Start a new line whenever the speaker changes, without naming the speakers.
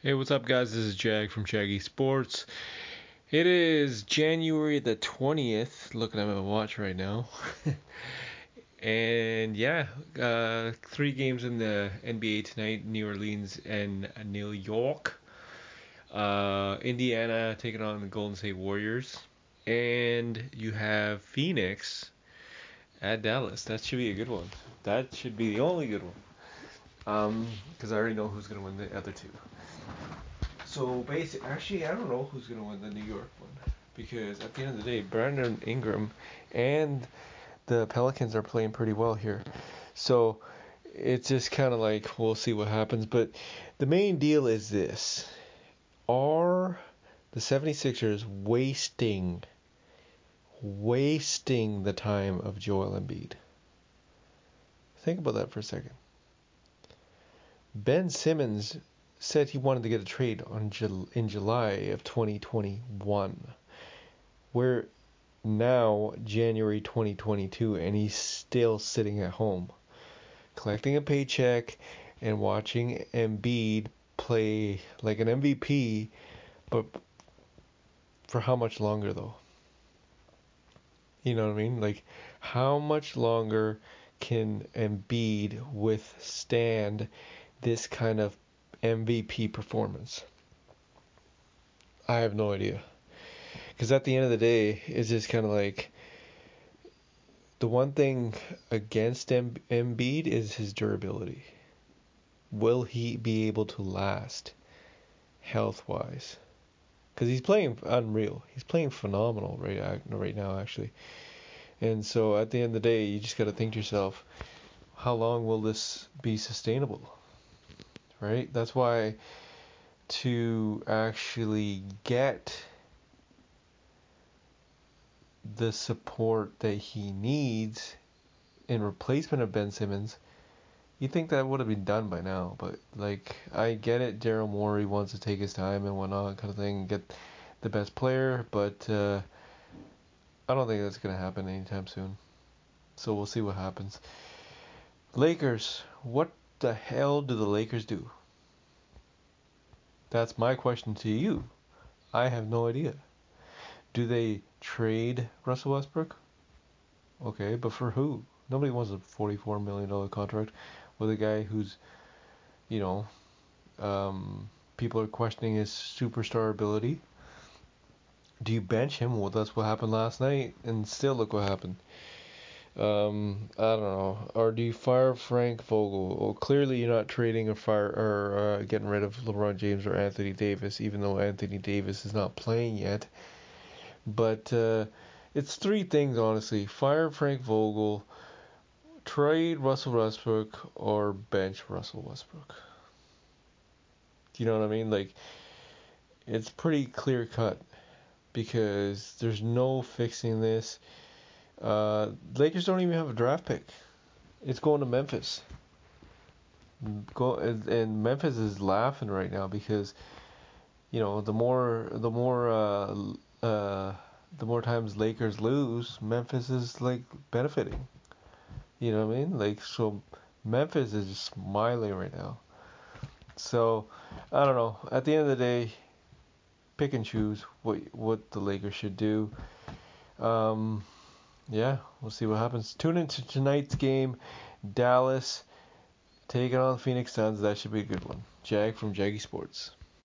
Hey, what's up, guys? This is Jag from Jaggy Sports. It is January the 20th. Looking at my watch right now. and yeah, uh, three games in the NBA tonight New Orleans and New York. Uh, Indiana taking on the Golden State Warriors. And you have Phoenix at Dallas. That should be a good one. That should be the only good one. Because um, I already know who's going to win the other two. So basically, actually, I don't know who's gonna win the New York one because at the end of the day, Brandon Ingram and the Pelicans are playing pretty well here. So it's just kind of like we'll see what happens. But the main deal is this: are the 76ers wasting wasting the time of Joel Embiid? Think about that for a second. Ben Simmons said he wanted to get a trade on in July of 2021. We're now January 2022 and he's still sitting at home collecting a paycheck and watching Embiid play like an MVP but for how much longer though? You know what I mean? Like how much longer can Embiid withstand this kind of MVP performance? I have no idea. Because at the end of the day, it's just kind of like the one thing against M- Embiid is his durability. Will he be able to last health wise? Because he's playing unreal. He's playing phenomenal right right now, actually. And so at the end of the day, you just got to think to yourself, how long will this be sustainable? Right? That's why to actually get the support that he needs in replacement of Ben Simmons, you think that would have been done by now. But like I get it, Daryl Morey wants to take his time and whatnot, kind of thing, get the best player, but uh, I don't think that's gonna happen anytime soon. So we'll see what happens. Lakers, what the hell do the Lakers do? That's my question to you. I have no idea. Do they trade Russell Westbrook? Okay, but for who? Nobody wants a $44 million contract with a guy who's, you know, um, people are questioning his superstar ability. Do you bench him? Well, that's what happened last night, and still look what happened. Um, I don't know. Or do you fire Frank Vogel? Well, clearly you're not trading or fire or uh, getting rid of LeBron James or Anthony Davis, even though Anthony Davis is not playing yet. But uh, it's three things honestly: fire Frank Vogel, trade Russell Westbrook, or bench Russell Westbrook. Do you know what I mean? Like, it's pretty clear cut because there's no fixing this uh, Lakers don't even have a draft pick. It's going to Memphis. Go and, Memphis is laughing right now because, you know, the more the more uh, uh, the more times Lakers lose, Memphis is like benefiting. You know what I mean? Like so, Memphis is just smiling right now. So, I don't know. At the end of the day, pick and choose what what the Lakers should do. Um, yeah, we'll see what happens. Tune into tonight's game, Dallas taking on the Phoenix Suns. That should be a good one. Jag from Jaggy Sports.